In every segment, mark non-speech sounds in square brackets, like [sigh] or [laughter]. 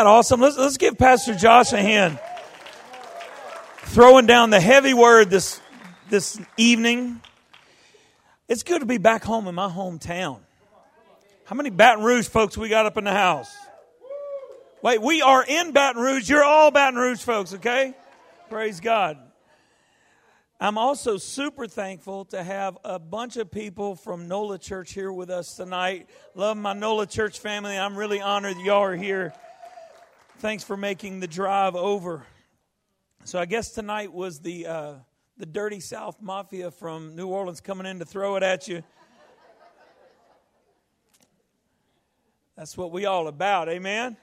that awesome? Let's, let's give Pastor Josh a hand. Throwing down the heavy word this, this evening. It's good to be back home in my hometown. How many Baton Rouge folks we got up in the house? Wait, we are in Baton Rouge. You're all Baton Rouge folks, okay? Praise God. I'm also super thankful to have a bunch of people from NOLA Church here with us tonight. Love my NOLA Church family. I'm really honored y'all are here. Thanks for making the drive over. So I guess tonight was the uh, the dirty South Mafia from New Orleans coming in to throw it at you. That's what we all about. Amen.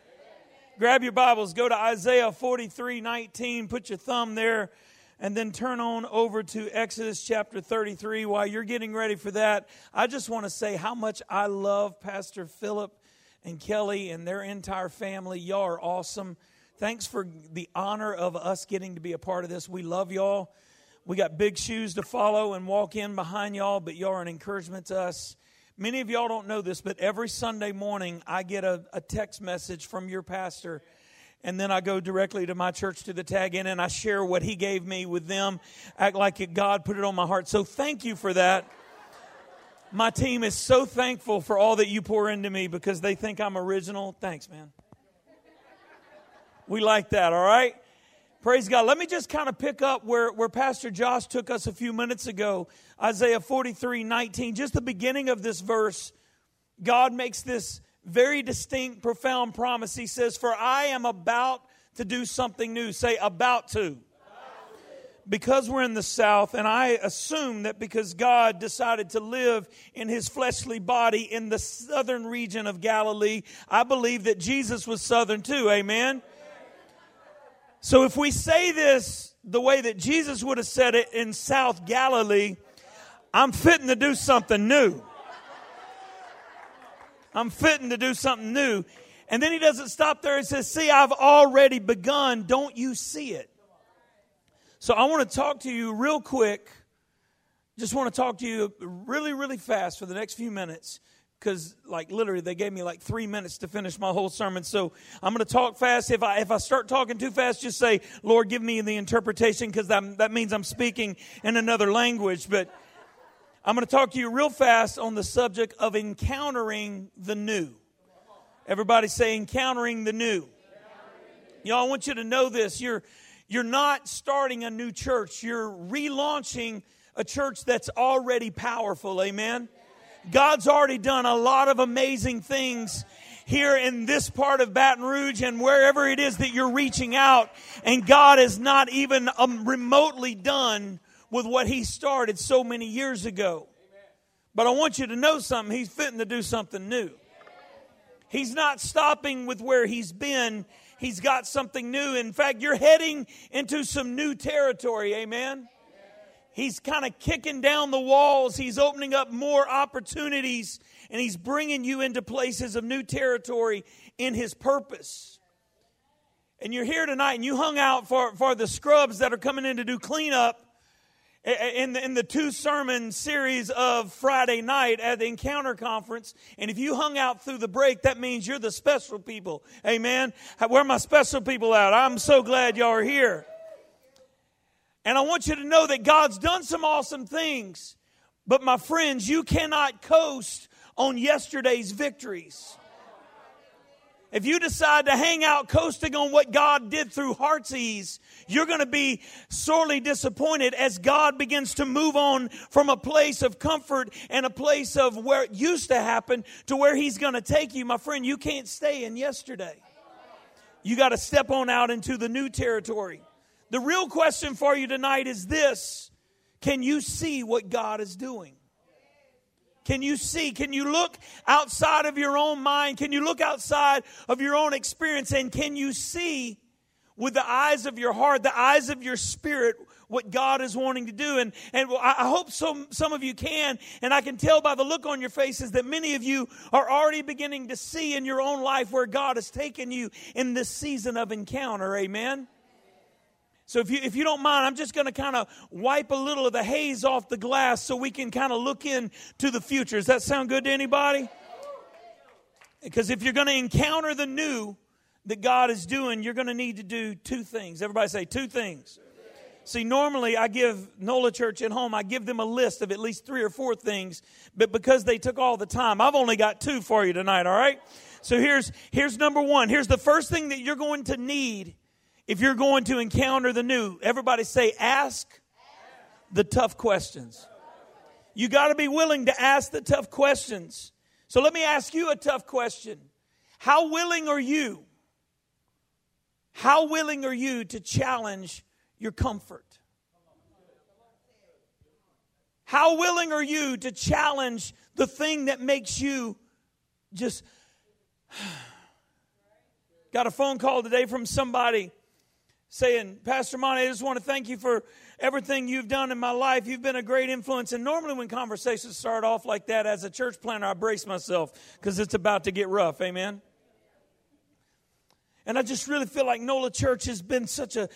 Grab your Bibles, go to Isaiah 43 19, put your thumb there and then turn on over to Exodus chapter 33. While you're getting ready for that, I just want to say how much I love Pastor Philip and Kelly and their entire family. Y'all are awesome. Thanks for the honor of us getting to be a part of this. We love y'all. We got big shoes to follow and walk in behind y'all, but y'all are an encouragement to us. Many of y'all don't know this, but every Sunday morning I get a, a text message from your pastor and then I go directly to my church to the tag in and I share what he gave me with them, act like God put it on my heart. So thank you for that. My team is so thankful for all that you pour into me because they think I'm original. Thanks, man. We like that, all right? Praise God. Let me just kind of pick up where, where Pastor Josh took us a few minutes ago. Isaiah 43 19, just the beginning of this verse. God makes this very distinct, profound promise. He says, For I am about to do something new. Say, about to. Because we're in the South, and I assume that because God decided to live in his fleshly body in the southern region of Galilee, I believe that Jesus was southern too. Amen? So if we say this the way that Jesus would have said it in South Galilee, I'm fitting to do something new. I'm fitting to do something new. And then he doesn't stop there. He says, See, I've already begun. Don't you see it? So I want to talk to you real quick. Just want to talk to you really, really fast for the next few minutes because like literally they gave me like three minutes to finish my whole sermon so i'm going to talk fast if i if i start talking too fast just say lord give me the interpretation because that, means i'm speaking in another language but I'm going to talk to you real fast on the subject of encountering the new. Everybody say encountering the new. Y'all, I want you to know this. You're, you're not starting a new church. You're relaunching a church that's already powerful. Amen. God's already done a lot of amazing things here in this part of Baton Rouge and wherever it is that you're reaching out. And God is not even um, remotely done with what he started so many years ago. But I want you to know something. He's fitting to do something new. He's not stopping with where he's been. He's got something new. In fact, you're heading into some new territory. Amen. He's kind of kicking down the walls. He's opening up more opportunities and he's bringing you into places of new territory in his purpose. And you're here tonight and you hung out for, for the scrubs that are coming in to do cleanup in the, in the two sermon series of Friday night at the Encounter Conference. And if you hung out through the break, that means you're the special people. Amen. Where are my special people at? I'm so glad y'all are here. And I want you to know that God's done some awesome things. But my friends, you cannot coast on yesterday's victories. If you decide to hang out coasting on what God did through Heartsease, you're going to be sorely disappointed as God begins to move on from a place of comfort and a place of where it used to happen to where He's going to take you. My friend, you can't stay in yesterday. You got to step on out into the new territory. The real question for you tonight is this Can you see what God is doing? Can you see? Can you look outside of your own mind? Can you look outside of your own experience? And can you see with the eyes of your heart, the eyes of your spirit, what God is wanting to do. And, and I hope some, some of you can. And I can tell by the look on your faces that many of you are already beginning to see in your own life where God has taken you in this season of encounter. Amen. So if you, if you don't mind, I'm just going to kind of wipe a little of the haze off the glass so we can kind of look into the future. Does that sound good to anybody? Because if you're going to encounter the new, that God is doing, you're going to need to do two things. Everybody say two things. See, normally I give NOLA Church at home, I give them a list of at least three or four things, but because they took all the time, I've only got two for you tonight, all right? So here's, here's number one. Here's the first thing that you're going to need if you're going to encounter the new. Everybody say, ask the tough questions. You got to be willing to ask the tough questions. So let me ask you a tough question. How willing are you? How willing are you to challenge your comfort? How willing are you to challenge the thing that makes you just. [sighs] Got a phone call today from somebody saying, Pastor Monty, I just want to thank you for everything you've done in my life. You've been a great influence. And normally, when conversations start off like that, as a church planter, I brace myself because it's about to get rough. Amen. And I just really feel like NOLA Church has been such a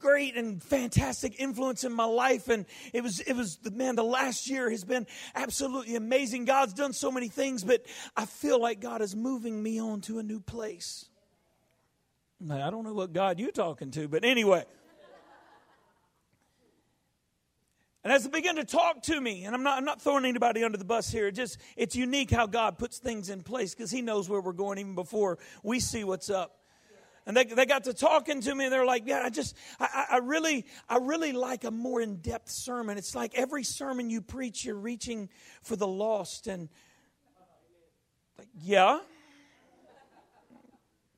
great and fantastic influence in my life. And it was, it was, the man, the last year has been absolutely amazing. God's done so many things, but I feel like God is moving me on to a new place. I don't know what God you're talking to, but anyway. And as they begin to talk to me, and I'm not, I'm not throwing anybody under the bus here, just it's unique how God puts things in place because He knows where we're going even before we see what's up. And they, they got to talking to me, and they're like, "Yeah, I just, I, I really, I really like a more in depth sermon. It's like every sermon you preach, you're reaching for the lost." And like, yeah,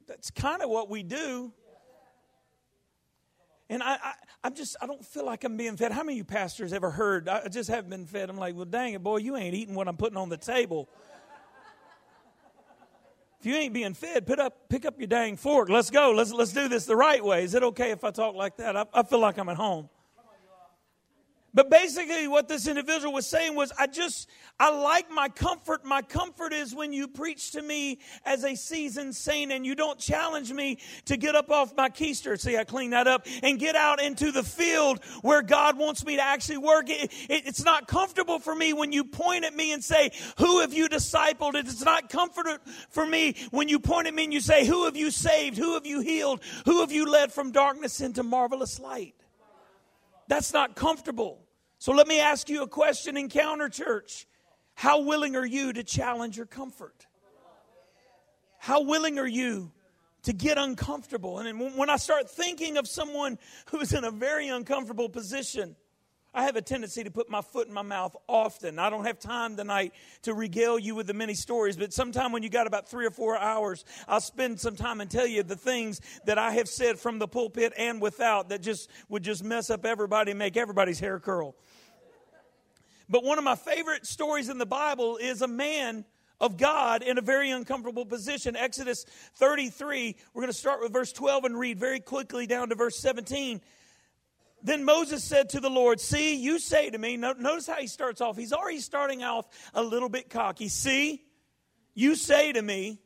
that's kind of what we do. And I, I, I'm just, I don't feel like I'm being fed. How many of you pastors ever heard, I just haven't been fed? I'm like, well, dang it, boy, you ain't eating what I'm putting on the table. If you ain't being fed, put up, pick up your dang fork. Let's go. Let's, let's do this the right way. Is it okay if I talk like that? I, I feel like I'm at home. But basically, what this individual was saying was, I just, I like my comfort. My comfort is when you preach to me as a seasoned saint and you don't challenge me to get up off my keister. See, I clean that up and get out into the field where God wants me to actually work. It, it, it's not comfortable for me when you point at me and say, Who have you discipled? It's not comfortable for me when you point at me and you say, Who have you saved? Who have you healed? Who have you led from darkness into marvelous light? That's not comfortable. So let me ask you a question, Encounter Church. How willing are you to challenge your comfort? How willing are you to get uncomfortable? And when I start thinking of someone who's in a very uncomfortable position, I have a tendency to put my foot in my mouth often. I don't have time tonight to regale you with the many stories, but sometime when you got about three or four hours, I'll spend some time and tell you the things that I have said from the pulpit and without that just would just mess up everybody and make everybody's hair curl. But one of my favorite stories in the Bible is a man of God in a very uncomfortable position. Exodus 33, we're going to start with verse 12 and read very quickly down to verse 17. Then Moses said to the Lord, See, you say to me, notice how he starts off. He's already starting off a little bit cocky. See, you say to me,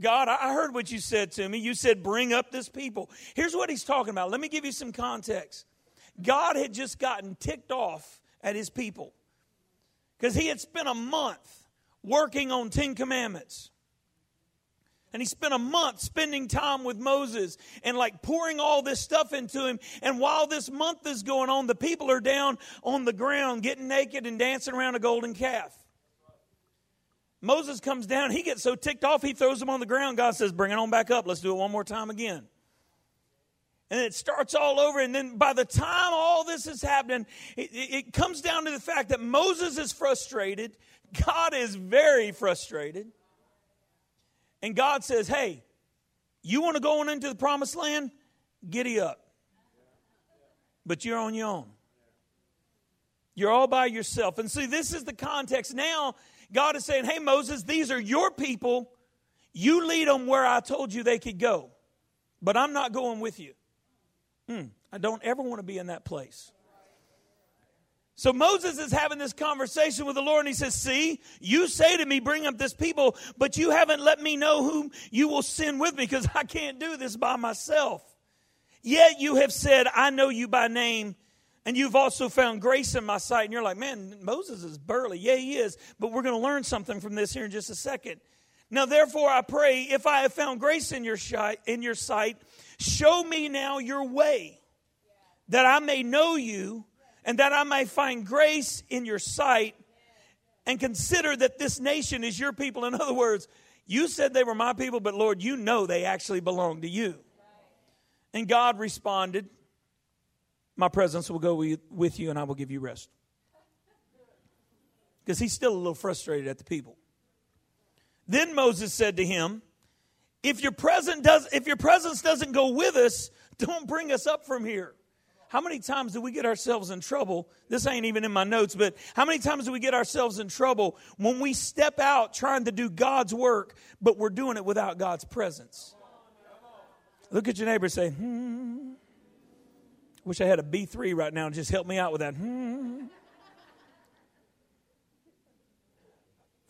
God, I heard what you said to me. You said, Bring up this people. Here's what he's talking about. Let me give you some context. God had just gotten ticked off at his people because he had spent a month working on Ten Commandments. And he spent a month spending time with Moses and like pouring all this stuff into him. And while this month is going on, the people are down on the ground getting naked and dancing around a golden calf. Moses comes down, he gets so ticked off, he throws them on the ground. God says, Bring it on back up. Let's do it one more time again and it starts all over. And then by the time all this is happening, it, it, comes down to the fact that Moses is frustrated. God is very frustrated. And God says, Hey, you want to go on into the promised land? Giddy up. But you're on your own. You're all by yourself. And see, this is the context. Now, God is saying, Hey, Moses, these are your people. You lead them where I told you they could go. But I'm not going with you. Hmm, I don't ever want to be in that place. So Moses is having this conversation with the Lord and he says, See, you say to me, bring up this people, but you haven't let me know whom you will send with me because I can't do this by myself. Yet you have said, I know you by name, and you've also found grace in my sight. And you're like, Man, Moses is burly. Yeah, he is. But we're going to learn something from this here in just a second. Now, therefore, I pray, if I have found grace in your, in your sight, show me now your way, that I may know you, and that I may find grace in your sight, and consider that this nation is your people. In other words, you said they were my people, but Lord, you know they actually belong to you. And God responded, My presence will go with you, and I will give you rest. Because he's still a little frustrated at the people. Then Moses said to him, if your, does, if your presence doesn't go with us, [laughs] don't bring us up from here. How many times do we get ourselves in trouble? This ain't even in my notes, but how many times do we get ourselves in trouble when we step out trying to do God's work, but we're doing it without God's presence? Look at your neighbor say, hmm. Wish I had a B3 right now and just help me out with that. Hmm.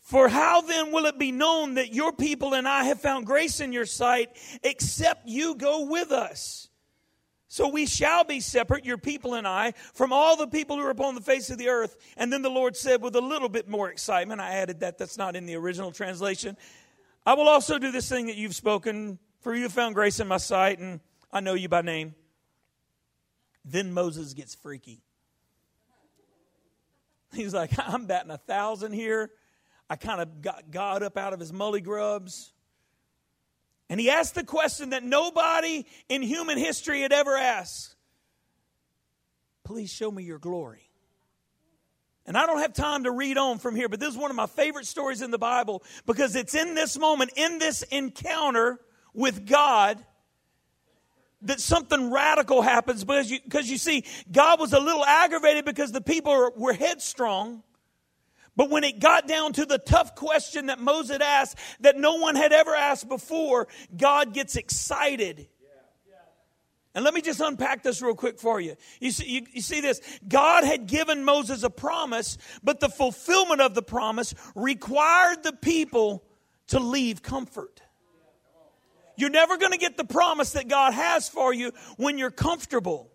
For how then will it be known that your people and I have found grace in your sight, except you go with us? So we shall be separate, your people and I, from all the people who are upon the face of the earth. And then the Lord said, with a little bit more excitement, I added that, that's not in the original translation. I will also do this thing that you've spoken, for you have found grace in my sight, and I know you by name. Then Moses gets freaky. He's like, I'm batting a thousand here. I kind of got God up out of his mully grubs. And he asked the question that nobody in human history had ever asked Please show me your glory. And I don't have time to read on from here, but this is one of my favorite stories in the Bible because it's in this moment, in this encounter with God, that something radical happens because you, because you see, God was a little aggravated because the people were headstrong. But when it got down to the tough question that Moses asked that no one had ever asked before, God gets excited. And let me just unpack this real quick for you. You see, you, you see this. God had given Moses a promise, but the fulfillment of the promise required the people to leave comfort. You're never going to get the promise that God has for you when you're comfortable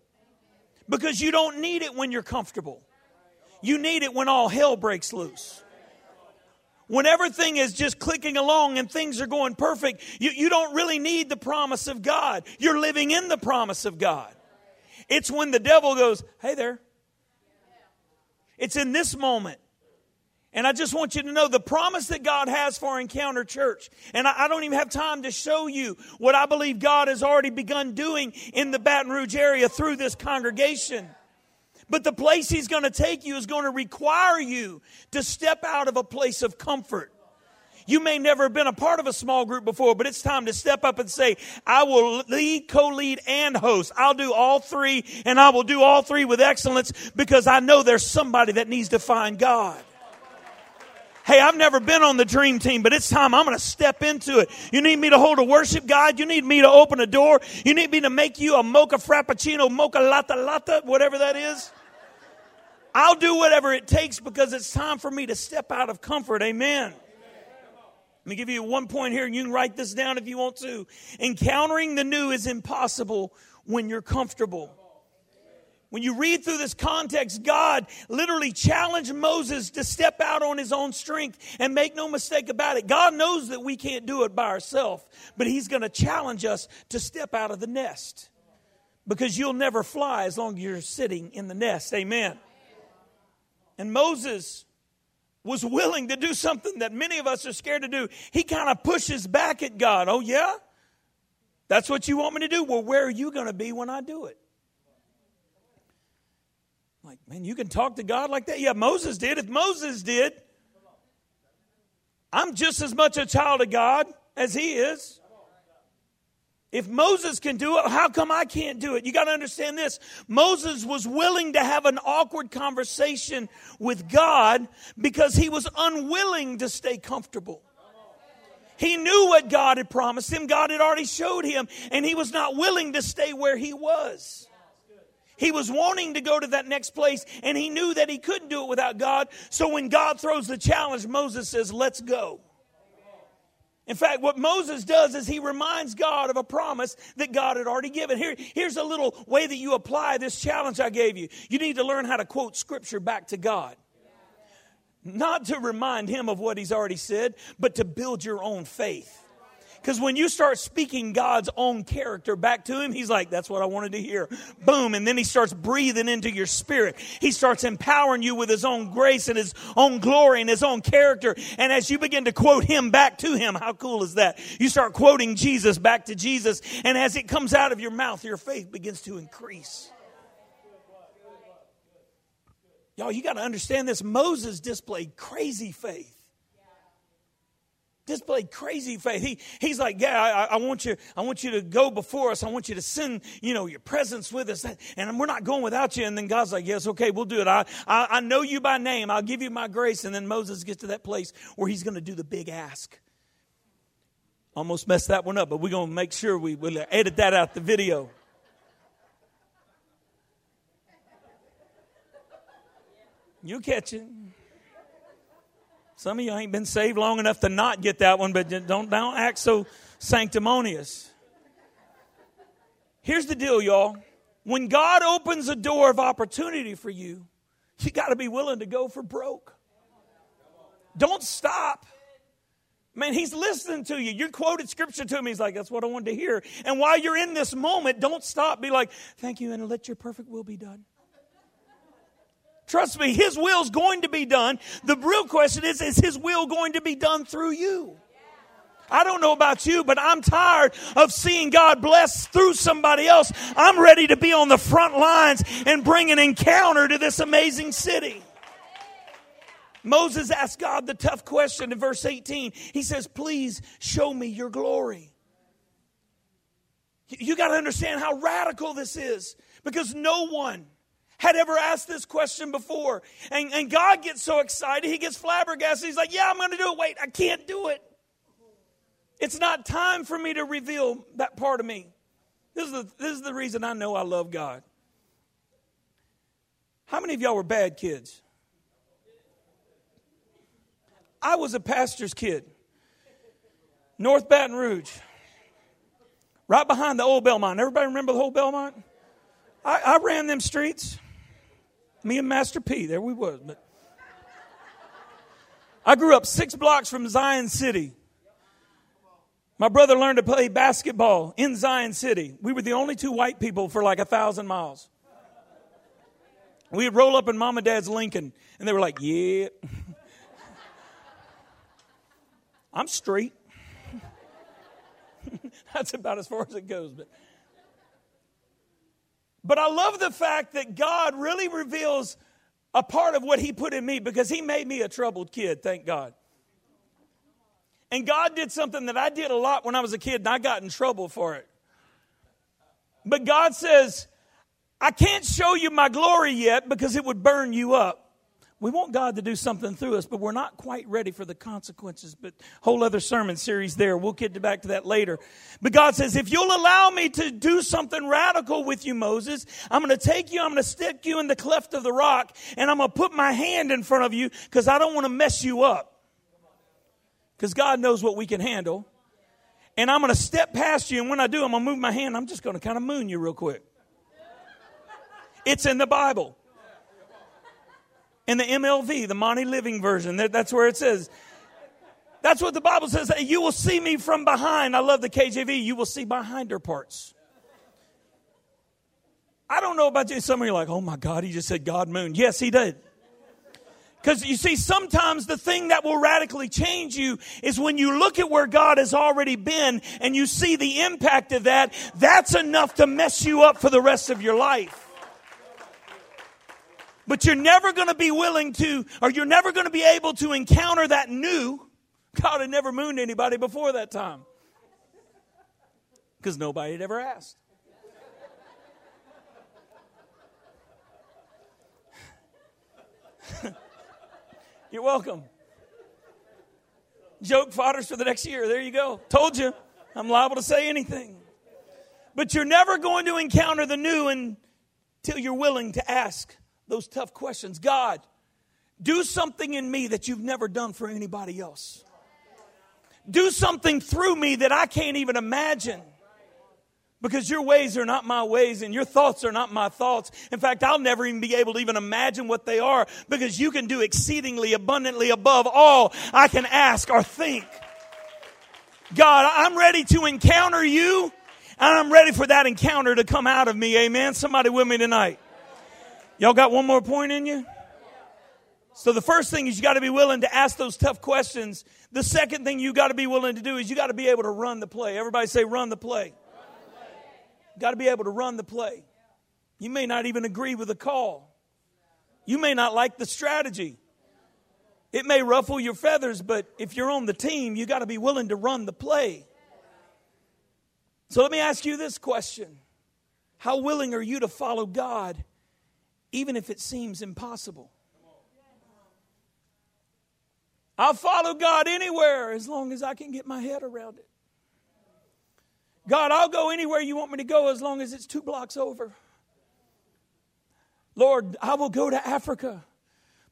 because you don't need it when you're comfortable. You need it when all hell breaks loose. When everything is just clicking along and things are going perfect, you, you don't really need the promise of God. You're living in the promise of God. It's when the devil goes, Hey there. It's in this moment. And I just want you to know the promise that God has for Encounter Church. And I, I, don't even have time to show you what I believe God has already begun doing in the Baton Rouge area through this congregation. But the place He's going to take you is going to require you to step out of a place of comfort. You may never have been a part of a small group before, but it's time to step up and say, I will lead, co-lead, and host. I'll do all three, and I will do all three with excellence because I know there's somebody that needs to find God. Hey, I've never been on the dream team, but it's time I'm going to step into it. You need me to hold a worship guide. You need me to open a door. You need me to make you a mocha frappuccino, mocha latte latte, whatever that is. I'll do whatever it takes because it's time for me to step out of comfort. Amen. Let me give you one point here, and you can write this down if you want to. Encountering the new is impossible when you're comfortable. When you read through this context, God literally challenged Moses to step out on his own strength and make no mistake about it. God knows that we can't do it by ourselves, but He's going to challenge us to step out of the nest because you'll never fly as long as you're sitting in the nest. Amen. And Moses was willing to do something that many of us are scared to do. He kind of pushes back at God. Oh, yeah? That's what you want me to do? Well, where are you going to be when I do it? Like, man, you can talk to God like that? Yeah, Moses did. If Moses did, I'm just as much a child of God as he is. If Moses can do it, how come I can't do it? You got to understand this. Moses was willing to have an awkward conversation with God because he was unwilling to stay comfortable. He knew what God had promised him, God had already showed him, and he was not willing to stay where he was. He was wanting to go to that next place, and he knew that he couldn't do it without God. So when God throws the challenge, Moses says, Let's go. In fact, what Moses does is he reminds God of a promise that God had already given. Here, here's a little way that you apply this challenge I gave you. You need to learn how to quote scripture back to God. Not to remind him of what he's already said, but to build your own faith. Because when you start speaking God's own character back to him, he's like, that's what I wanted to hear. Boom. And then he starts breathing into your spirit. He starts empowering you with his own grace and his own glory and his own character. And as you begin to quote him back to him, how cool is that? You start quoting Jesus back to Jesus. And as it comes out of your mouth, your faith begins to increase. Y'all, you got to understand this. Moses displayed crazy faith displayed crazy faith. He, he's like, yeah, I, I, want you, I want you to go before us. I want you to send, you know, your presence with us. And we're not going without you. And then God's like, yes, okay, we'll do it. I, I, I know you by name. I'll give you my grace. And then Moses gets to that place where he's going to do the big ask. Almost messed that one up, but we're going to make sure we will edit that out the video. You catch it. Some of you ain't been saved long enough to not get that one, but don't, don't act so sanctimonious. Here's the deal, y'all. When God opens a door of opportunity for you, you got to be willing to go for broke. Don't stop. Man, he's listening to you. You quoted scripture to him. He's like, that's what I wanted to hear. And while you're in this moment, don't stop. Be like, thank you, and let your perfect will be done. Trust me, His will's going to be done. The real question is, is His will going to be done through you? I don't know about you, but I'm tired of seeing God bless through somebody else. I'm ready to be on the front lines and bring an encounter to this amazing city. Moses asked God the tough question in verse 18. He says, Please show me your glory. You got to understand how radical this is because no one had ever asked this question before. And, and God gets so excited, he gets flabbergasted. He's like, Yeah, I'm going to do it. Wait, I can't do it. It's not time for me to reveal that part of me. This is the, this is the reason I know I love God. How many of y'all were bad kids? I was a pastor's kid. North Baton Rouge. Right behind the old Belmont. Everybody remember the old Belmont? I, I ran them streets. Me and Master P, there we was. But I grew up six blocks from Zion City. My brother learned to play basketball in Zion City. We were the only two white people for like a thousand miles. We'd roll up in mom and dad's Lincoln, and they were like, Yeah. [laughs] I'm straight. [laughs] That's about as far as it goes. But but I love the fact that God really reveals a part of what He put in me because He made me a troubled kid, thank God. And God did something that I did a lot when I was a kid and I got in trouble for it. But God says, I can't show you my glory yet because it would burn you up. We want God to do something through us, but we're not quite ready for the consequences. But whole other sermon series there. We'll get back to that later. But God says, if you'll allow me to do something radical with you, Moses, I'm going to take you, I'm going to stick you in the cleft of the rock, and I'm going to put my hand in front of you because I don't want to mess you up. Because God knows what we can handle. And I'm going to step past you, and when I do, I'm going to move my hand. I'm just going to kind of moon you real quick. It's in the Bible in the MLV, the Monty Living version. That's where it says. That's what the Bible says. You will see me from behind. I love the KJV. You will see behind her parts. I don't know about you. Some of you are like, oh my God, he just said God moon. Yes, he did. Because you see, sometimes the thing that will radically change you is when you look at where God has already been and you see the impact of that, that's enough to mess you up for the rest of your life. But you're never going to be willing to, or you're never going to be able to encounter that new. God had never mooned anybody before that time. Because nobody had ever asked. [laughs] You're welcome. Joke fodders for the next year. There you go. Told you. I'm liable to say anything. But you're never going to encounter the new until you're willing to ask those tough questions. God, do something in me that you've never done for anybody else. Do something through me that I can't even imagine. Because your ways are not my ways and your thoughts are not my thoughts. In fact, I'll never even be able to even imagine what they are because you can do exceedingly abundantly above all I can ask or think. God, I'm ready to encounter you and I'm ready for that encounter to come out of me. Amen. Somebody with me tonight. Y'all got one more point in you? So the first thing is you got to be willing to ask those tough questions. The second thing you got to be willing to do is you got to be able to run the play. Everybody say run the play. Got to be able to run the play. You may not even agree with the call. You may not like the strategy. It may ruffle your feathers, but if you're on the team, you got to be willing to run the play. So let me ask you this question How willing are you to follow God, even if it seems impossible? I'll follow God anywhere as long as I can get my head around it. God, I'll go anywhere you want me to go as long as it's two blocks over. Lord, I will go to Africa,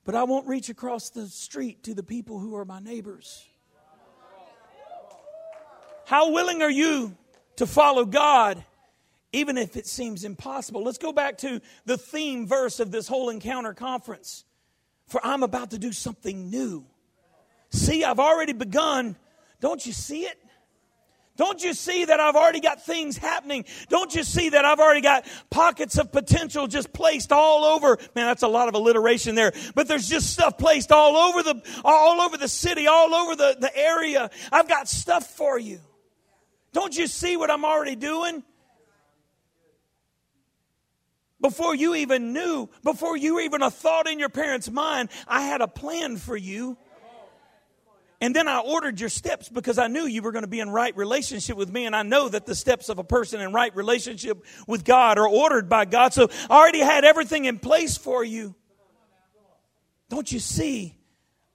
but I won't reach across the street to the people who are my neighbors. How willing are you to follow God, even if it seems impossible? Let's go back to the theme verse of this whole encounter conference. For I'm about to do something new. See, I've already begun. Don't you see it? Don't you see that I've already got things happening? Don't you see that I've already got pockets of potential just placed all over? Man, that's a lot of alliteration there. But there's just stuff placed all over the, all over the city, all over the, the area. I've got stuff for you. Don't you see what I'm already doing? Before you even knew, before you even a thought in your parents' mind, I had a plan for you. And then I ordered your steps because I knew you were going to be in right relationship with me. And I know that the steps of a person in right relationship with God are ordered by God. So I already had everything in place for you. Don't you see?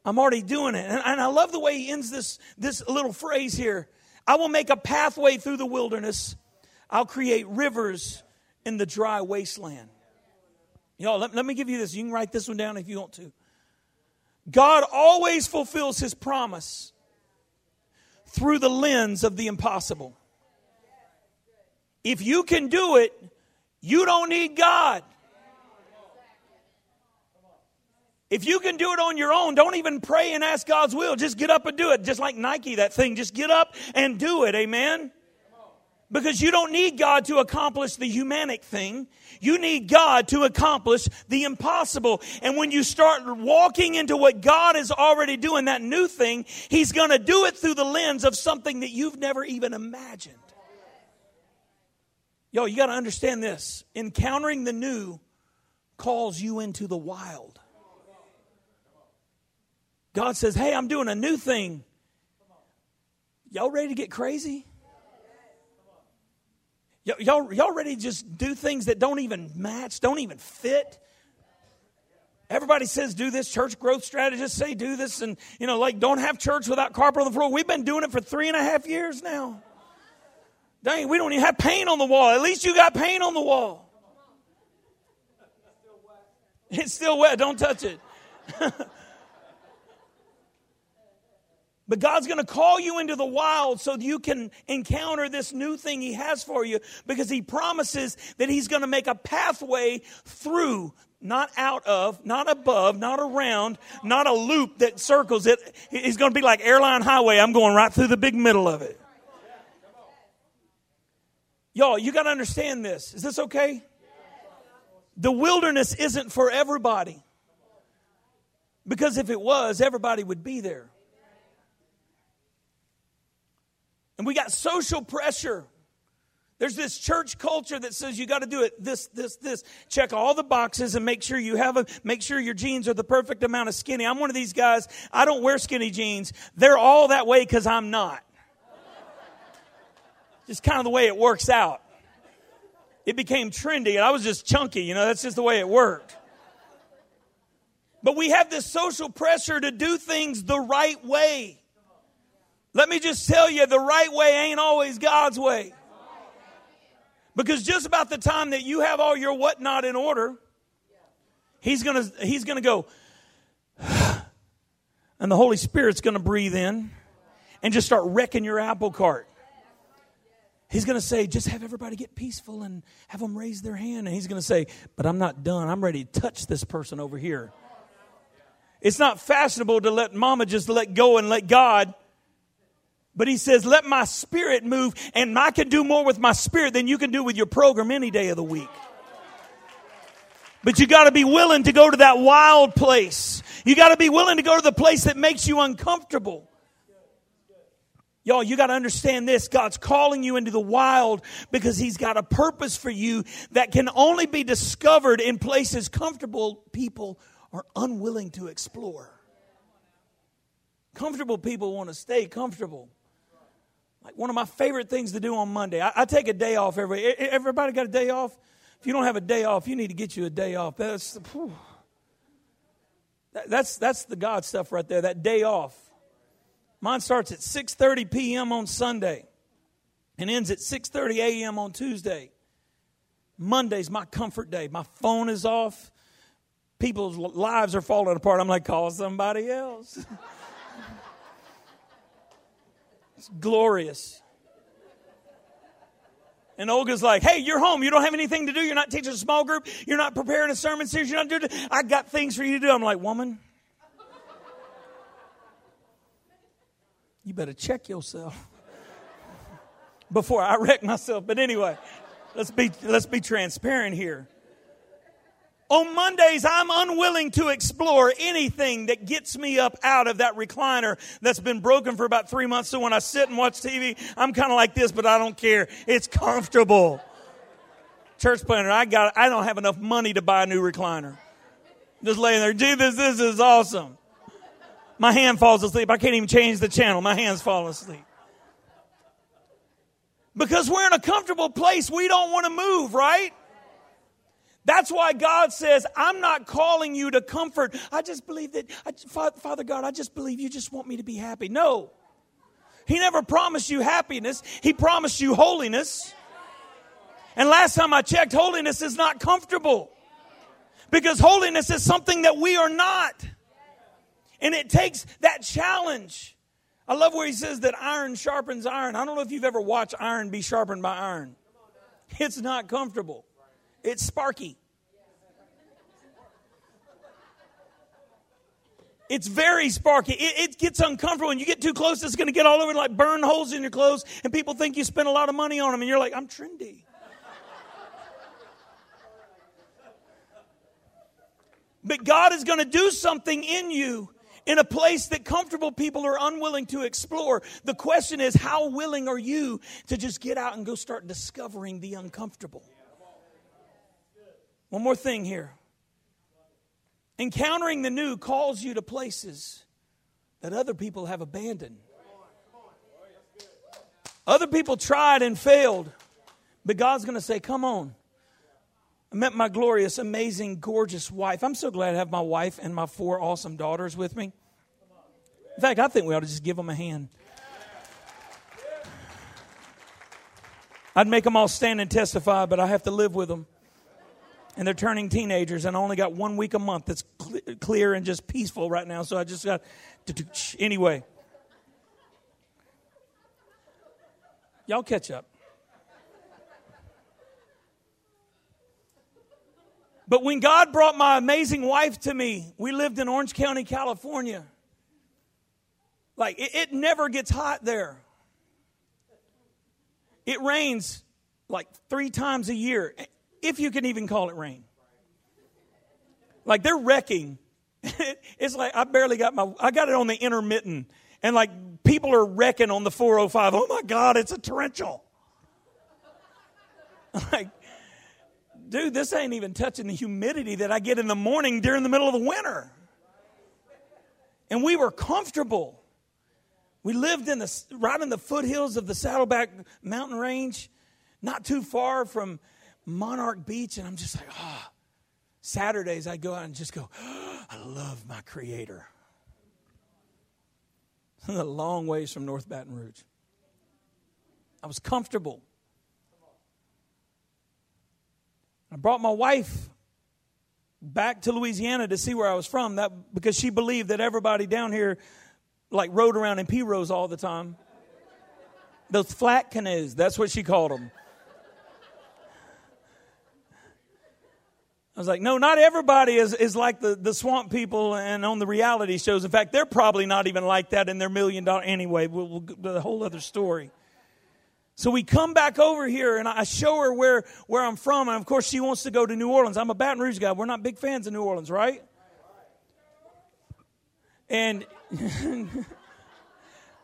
I'm already doing it. And, I love the way he ends this, this little phrase here. I will make a pathway through the wilderness. I'll create rivers in the dry wasteland. Know, let, let me give you this. You can write this one down if you want to. God always fulfills his promise through the lens of the impossible. If you can do it, you don't need God. If you can do it on your own, don't even pray and ask God's will. Just get up and do it. Just like Nike, that thing. Just get up and do it. Amen. Because you don't need God to accomplish the humanic thing. You need God to accomplish the impossible. And when you start walking into what God is already doing, that new thing, He's going to do it through the lens of something that you've never even imagined. Yo, you got to understand this. Encountering the new calls you into the wild. God says, Hey, I'm doing a new thing. Y'all ready to get crazy? Y- y'all, y'all ready to just do things that don't even match, don't even fit? Everybody says do this. Church growth strategists say do this, and you know, like don't have church without carpet on the floor. We've been doing it for three and a half years now. Dang, we don't even have paint on the wall. At least you got paint on the wall. It's still wet. [laughs] Don't touch it. [laughs] But God's going to call you into the wild so you can encounter this new thing He has for you because He promises that He's going to make a pathway through, not out of, not above, not around, not a loop that circles it. He's going to be like airline highway. I'm going right through the big middle of it. Y'all, you got to understand this. Is this okay? The wilderness isn't for everybody. Because if it was, everybody would be there. And we got social pressure. There's this church culture that says you got to do it this, this, this. Check all the boxes and make sure you have a, make sure your jeans are the perfect amount of skinny. I'm one of these guys, I don't wear skinny jeans. They're all that way because I'm not. Just kind of the way it works out. It became trendy and I was just chunky, you know, that's just the way it worked. But we have this social pressure to do things the right way. Let me just tell you the right way ain't always God's way. Because just about the time that you have all your whatnot in order, he's gonna he's gonna go, [sighs] and the Holy Spirit's gonna breathe in and just start wrecking your apple cart. He's going to say, just have everybody get peaceful and have them raise their hand. And he's going to say, but I'm not done. I'm ready to touch this person over here. It's not fashionable to let mama just let go and let God. But he says, let my spirit move, and I can do more with my spirit than you can do with your program any day of the week. But you got to be willing to go to that wild place. You got to be willing to go to the place that makes you uncomfortable. Y'all, you got to understand this. God's calling you into the wild because He's got a purpose for you that can only be discovered in places comfortable people are unwilling to explore. Comfortable people want to stay comfortable. Like one of my favorite things to do on Monday, I, I take a day off every. Everybody got a day off? If you don't have a day off, you need to get you a day off. That's, that's, that's the God stuff right there, that day off. Mine starts at 6:30 p.m. on Sunday and ends at 6:30 a.m. on Tuesday. Monday's my comfort day. My phone is off. People's lives are falling apart. I'm like, call somebody else. [laughs] it's glorious. And Olga's like, hey, you're home. You don't have anything to do. You're not teaching a small group. You're not preparing a sermon series. You're not doing. I got things for you to do. I'm like, woman, you better check yourself [laughs] before I wreck myself. But anyway, let's be, let's be transparent here. On Mondays, I'm unwilling to explore anything that gets me up out of that recliner that's been broken for about three months. So when I sit and watch TV, I'm kind of like this, but I don't care. It's comfortable. Church planter, I got, I don't have enough money to buy a new recliner. Just laying there, Jesus, this is awesome. My hand falls asleep. I can't even change the channel. My hands fall asleep. Because we're in a comfortable place, we don't want to move, right? That's why God says, I'm not calling you to comfort. I just believe that, I, Father God, I just believe you just want me to be happy. No. He never promised you happiness, He promised you holiness. And last time I checked, holiness is not comfortable. Because holiness is something that we are not. And it takes that challenge. I love where he says that iron sharpens iron. I don't know if you've ever watched iron be sharpened by iron. It's not comfortable. It's sparky. It's very sparky. It, it, gets uncomfortable. When you get too close, it's going to get all over like burn holes in your clothes, and people think you spent a lot of money on them, and you're like, I'm trendy. but God is going to do something in you in a place that comfortable people are unwilling to explore. The question is, how willing are you to just get out and go start discovering the uncomfortable? One more thing here. Encountering the new calls you to places that other people have abandoned. Other people tried and failed, but God's going to say, Come on. I met my glorious, amazing, gorgeous wife. I'm so glad to have my wife and my four awesome daughters with me. In fact, I think we ought to just give them a hand. I'd make them all stand and testify, but I have to live with them. And they're turning teenagers, and I only got one week a month that's clear and just peaceful right now. So I just got. Anyway. Y'all catch up. But when God brought my amazing wife to me, we lived in Orange County, California. Like, it, it never gets hot there. It rains like three times a year, if you can even call it rain. Like, they're wrecking. [laughs] it's like I barely got my, I got it on the intermittent. And like, people are wrecking on the 405. Oh my God, it's a torrential. [laughs] like, dude, this ain't even touching the humidity that I get in the morning during the middle of the winter. And we were comfortable. We lived in the right in the foothills of the Saddleback mountain range, not too far from Monarch Beach, and I'm just like, ah. Oh. Saturdays I go out and just go, oh, [gasps] I love my creator. [laughs] a long ways from North Baton Rouge. I was comfortable. I brought my wife back to Louisiana to see where I was from that because she believed that everybody down here like rode around in pirogues all the time. Those flat canoes. That's what she called them. I was like, no, not everybody is, is like the, the swamp people and on the reality shows. In fact, they're probably not even like that in their million dollar. Anyway, we'll, we'll, the whole other story. So we come back over here and I show her where, where I'm from. And of course, she wants to go to New Orleans. I'm a Baton Rouge guy. We're not big fans of New Orleans, right? And [laughs]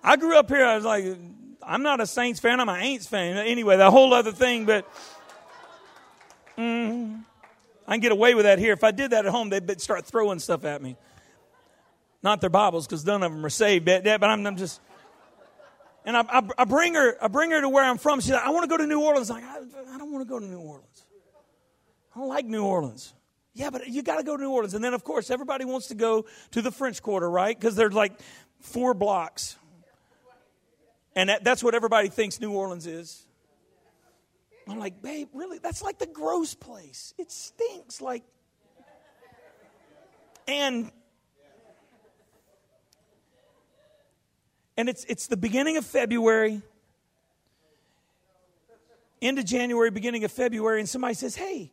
I grew up here. I was like, I'm not a Saints fan. I'm an Aints fan. Anyway, that whole other thing. But mm, I can get away with that here. If I did that at home, they'd start throwing stuff at me. Not their Bibles, because none of them are saved. But, I'm, I'm just. And I, I, I, bring her, I bring her to where I'm from. She's like, I want to go to New Orleans. I'm like, I, I don't want to go to New Orleans. I don't like New Orleans. Yeah, but you got to go to New Orleans. And then, of course, everybody wants to go to the French Quarter, right? Because there's like four blocks. And that, that's what everybody thinks New Orleans is. I'm like, babe, really? That's like the gross place. It stinks like. And and it's it's the beginning of February, end of January, beginning of February, and somebody says, "Hey,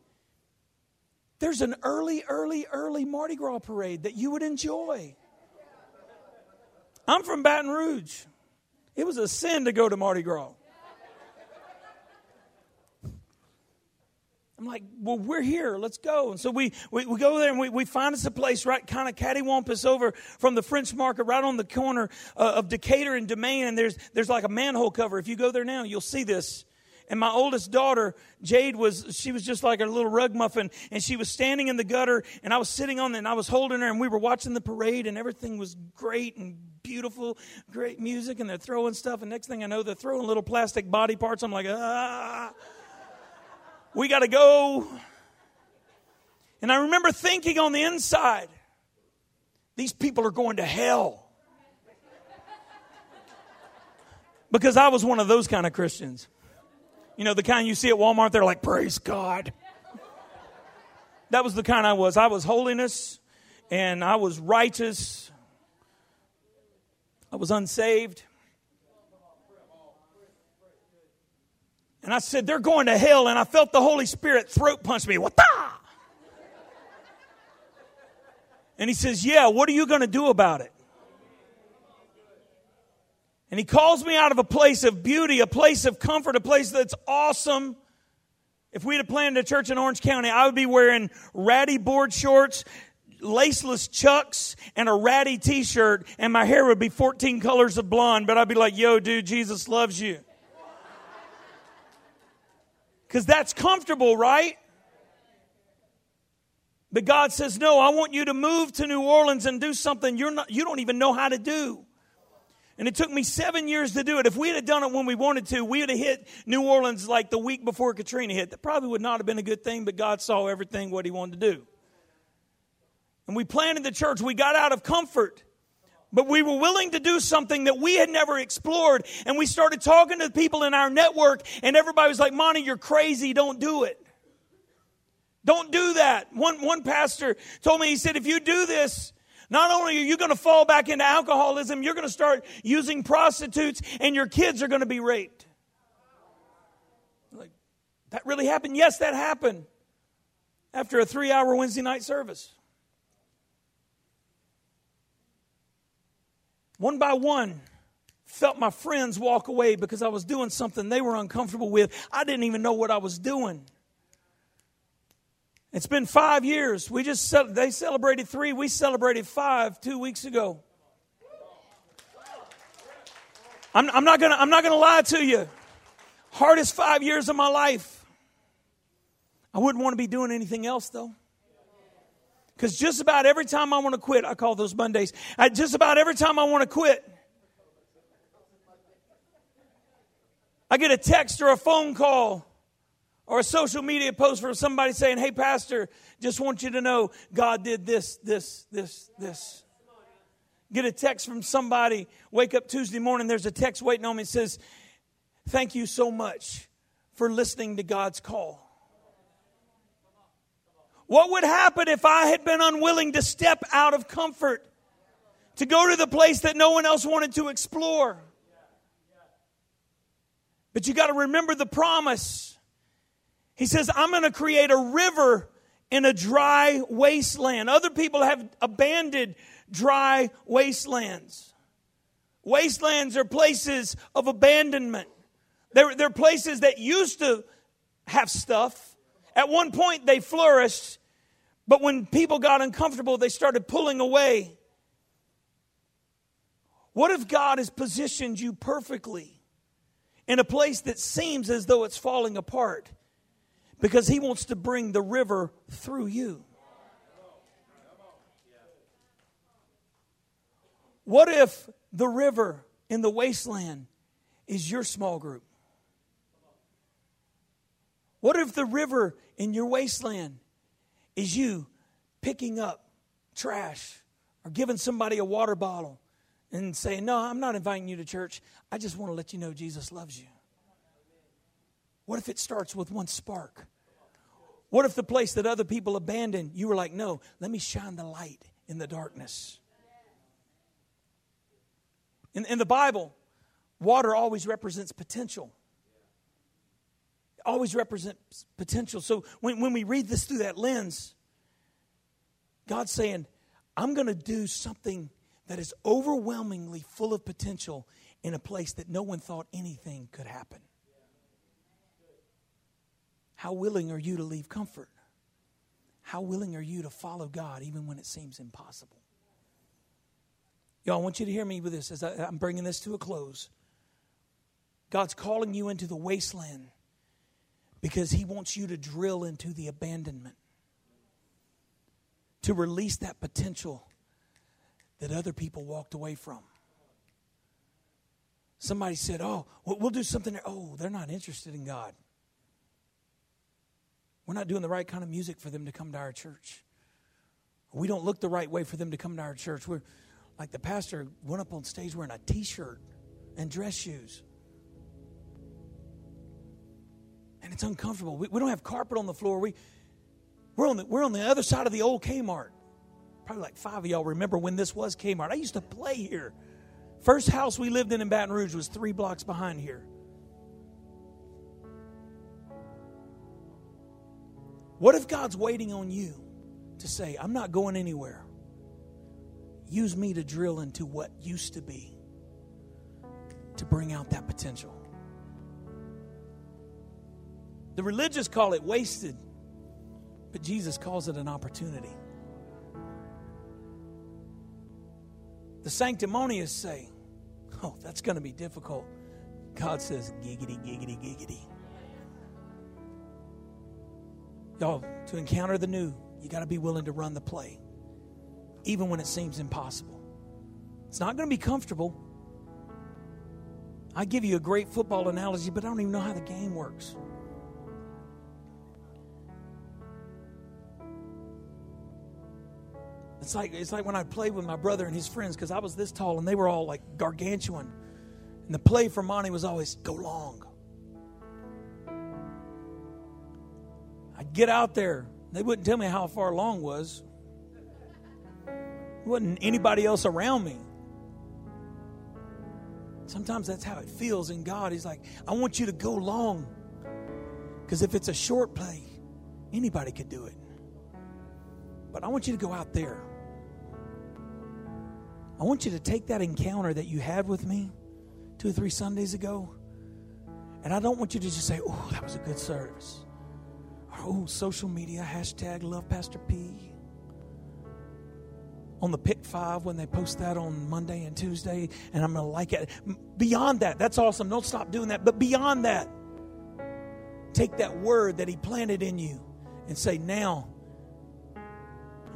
there's an early, early, early Mardi Gras parade that you would enjoy." I'm from Baton Rouge. It was a sin to go to Mardi Gras. I'm like, well, we're here. Let's go. And so we, we, we go there and we, we find us a place right kind of cattywampus over from the French market right on the corner uh, of Decatur and Dumaine. And there's, there's like a manhole cover. If you go there now, you'll see this. And my oldest daughter, Jade, was, she was just like a little rug muffin. And she was standing in the gutter and I was sitting on it and I was holding her and we were watching the parade and everything was great and beautiful, great music. And they're throwing stuff. And next thing I know, they're throwing little plastic body parts. I'm like, ah. We got to go. And I remember thinking on the inside, these people are going to hell. Because I was one of those kind of Christians. You know, the kind you see at Walmart, they're like, praise God. That was the kind I was. I was holiness and I was righteous. I was unsaved. And I said, They're going to hell. And I felt the Holy Spirit throat punch me. What the? And he says, Yeah, what are you going to do about it? And he calls me out of a place of beauty, a place of comfort, a place that's awesome. If we had planned a church in Orange County, I would be wearing ratty board shorts, laceless chucks, and a ratty t shirt, and my hair would be 14 colors of blonde. But I'd be like, Yo, dude, Jesus loves you. Because that's comfortable, right? But God says, No, I want you to move to New Orleans and do something you're not, you don't even know how to do. And it took me seven years to do it. If we had done it when we wanted to, we would have hit New Orleans like the week before Katrina hit. That probably would not have been a good thing, but God saw everything what He wanted to do. And we planted the church. We got out of comfort. But we were willing to do something that we had never explored. And we started talking to people in our network, and everybody was like, Monty, you're crazy. Don't do it. Don't do that. One, one pastor told me, he said, if you do this, not only are you going to fall back into alcoholism, you're going to start using prostitutes, and your kids are going to be raped. Like, that really happened? Yes, that happened after a three hour Wednesday night service. One by one, felt my friends walk away because I was doing something they were uncomfortable with. I didn't even know what I was doing. It's been five years. We just they celebrated three. We celebrated five two weeks ago. I'm, I'm not gonna I'm not gonna lie to you. Hardest five years of my life. I wouldn't want to be doing anything else though. Because just about every time I want to quit, I call those Mondays. I, just about every time I want to quit, I get a text or a phone call or a social media post from somebody saying, Hey, Pastor, just want you to know God did this, this, this, this. Get a text from somebody, wake up Tuesday morning, there's a text waiting on me that says, Thank you so much for listening to God's call. What would happen if I had been unwilling to step out of comfort, to go to the place that no one else wanted to explore? But you got to remember the promise. He says, I'm going to create a river in a dry wasteland. Other people have abandoned dry wastelands. Wastelands are places of abandonment. They're, they're places that used to have stuff. At one point, they flourished, but when people got uncomfortable, they started pulling away. What if God has positioned you perfectly in a place that seems as though it's falling apart? Because He wants to bring the river through you. What if the river in the wasteland is your small group? What if the river in your wasteland is you picking up trash or giving somebody a water bottle and saying, No, I'm not inviting you to church. I just want to let you know Jesus loves you. What if it starts with one spark? What if the place that other people abandoned, you were like, No, let me shine the light in the darkness? In, in the Bible, water always represents potential. Always represents potential. So when, when we read this through that lens, God's saying, I'm going to do something that is overwhelmingly full of potential in a place that no one thought anything could happen. How willing are you to leave comfort? How willing are you to follow God even when it seems impossible? Y'all, I want you to hear me with this as I, I'm bringing this to a close. God's calling you into the wasteland because He wants you to drill into the abandonment, to release that potential that other people walked away from. Somebody said, Oh, we'll do something. There. Oh, they're not interested in God. We're not doing the right kind of music for them to come to our church. We don't look the right way for them to come to our church. We're like the pastor went up on stage wearing a t shirt and dress shoes. And it's uncomfortable. We, we don't have carpet on the floor. We, we're, on the, we're on the other side of the old Kmart. Probably like five of y'all remember when this was Kmart. I used to play here. First house we lived in in Baton Rouge was three blocks behind here. What if God's waiting on you to say, I'm not going anywhere? Use me to drill into what used to be to bring out that potential. The religious call it wasted, but Jesus calls it an opportunity. The sanctimonious say, Oh, that's going to be difficult. God says, Giggity, giggity, giggity. Y'all, to encounter the new, you got to be willing to run the play even when it seems impossible. It's not going to be comfortable. I give you a great football analogy, but I don't even know how the game works. It's like it's like when I played with my brother and his friends because I was this tall and they were all like gargantuan. And the play for Monty was always go long. I'd get out there. They wouldn't tell me how far long was wasn't anybody else around me. Sometimes that's how it feels in God. He's like, I want you to go long. Because if it's a short play, anybody could do it. But I want you to go out there. I want you to take that encounter that you had with me two or three Sundays ago. And I don't want you to just say, oh, that was a good service. Oh, social media, hashtag love Pastor P on the Pick Five when they post that on Monday and Tuesday, and I'm going to like it. Beyond that, that's awesome. Don't stop doing that. But beyond that, take that word that He planted in you and say, now,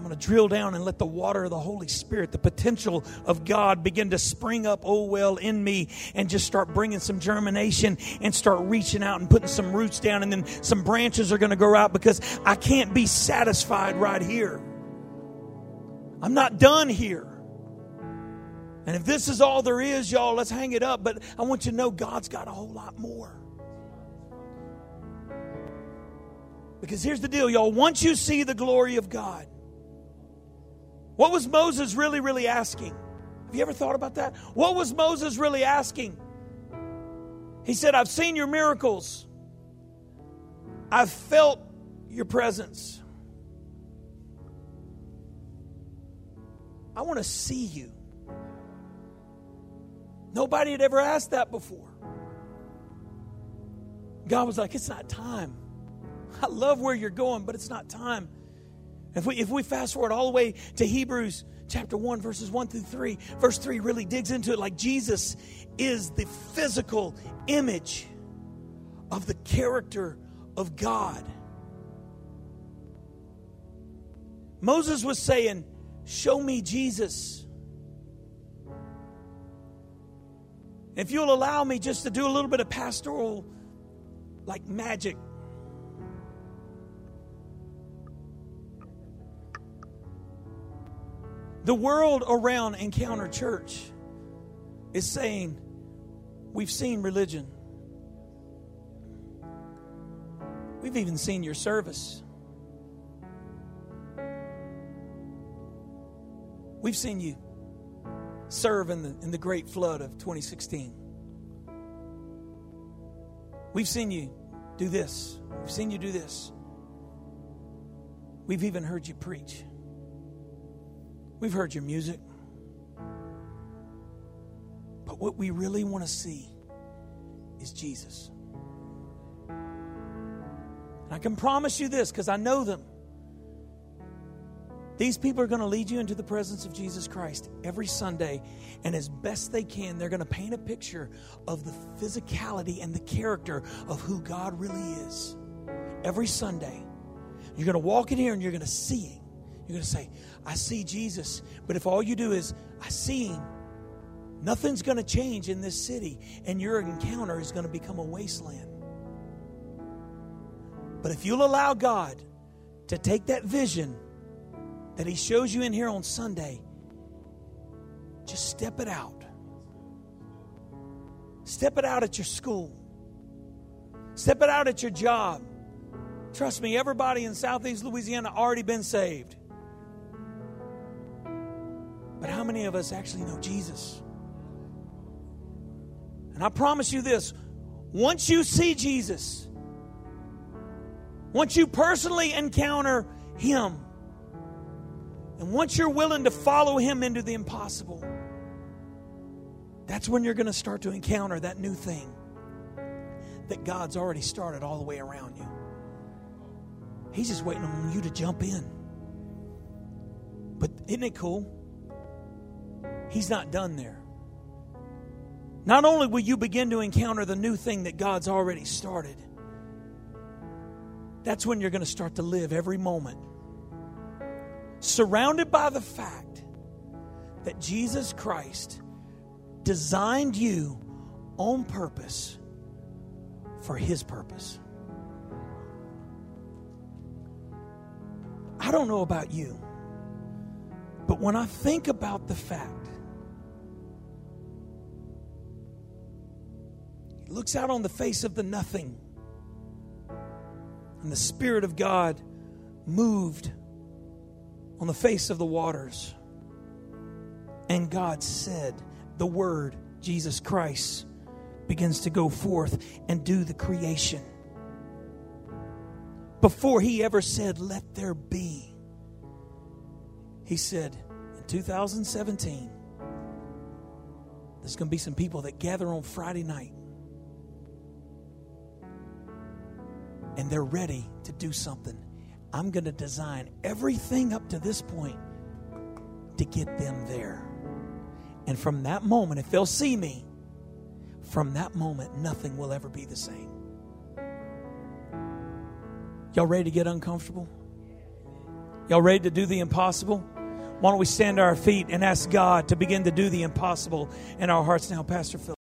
I'm going to drill down and let the water of the Holy Spirit, the potential of God, begin to spring up, oh well, in me and just start bringing some germination and start reaching out and putting some roots down. And then some branches are going to grow out because I can't be satisfied right here. I'm not done here. And if this is all there is, y'all, let's hang it up. But I want you to know God's got a whole lot more. Because here's the deal, y'all. Once you see the glory of God, what was Moses really, really asking? Have you ever thought about that? What was Moses really asking? He said, I've seen your miracles. I've felt your presence. I want to see you. Nobody had ever asked that before. God was like, It's not time. I love where you're going, but it's not time. If we, if we fast forward all the way to Hebrews chapter 1, verses 1 through 3, verse 3 really digs into it like Jesus is the physical image of the character of God. Moses was saying, Show me Jesus. If you'll allow me just to do a little bit of pastoral, like magic. The world around Encounter Church is saying, We've seen religion. We've even seen your service. We've seen you serve in the, in the great flood of 2016. We've seen you do this. We've seen you do this. We've even heard you preach. We've heard your music. But what we really want to see is Jesus. And I can promise you this because I know them. These people are going to lead you into the presence of Jesus Christ every Sunday, and as best they can, they're going to paint a picture of the physicality and the character of who God really is. Every Sunday, you're going to walk in here and you're going to see Him. You're going to say, I see Jesus. But if all you do is, I see Him, nothing's going to change in this city, and your encounter is going to become a wasteland. But if you'll allow God to take that vision, that He shows you in here on Sunday, just step it out. Step it out at your school. Step it out at your job. Trust me, everybody in Southeast Louisiana already been saved. But how many of us actually know Jesus? And I promise you this once you see Jesus, once you personally encounter Him, and once you're willing to follow Him into the impossible, that's when you're going to start to encounter that new thing that God's already started all the way around you. He's just waiting on you to jump in. But isn't it cool? He's not done there. Not only will you begin to encounter the new thing that God's already started, that's when you're going to start to live every moment surrounded by the fact that Jesus Christ designed you on purpose for His purpose. I don't know about you, but when I think about the fact Looks out on the face of the nothing, and the Spirit of God moved on the face of the waters. And God said, the word, Jesus Christ, begins to go forth and do the creation. Before he ever said, Let there be, he said, In 2017, there's going to be some people that gather on Friday night and they're ready to do something I'm going to design everything up to this point to get them there. And from that moment, if they'll see me, from that moment, nothing will ever be the same. Y'all ready to get uncomfortable? Y'all ready to do the impossible? Why don't we stand to our feet and ask God to begin to do the impossible in our hearts now, Pastor Phil?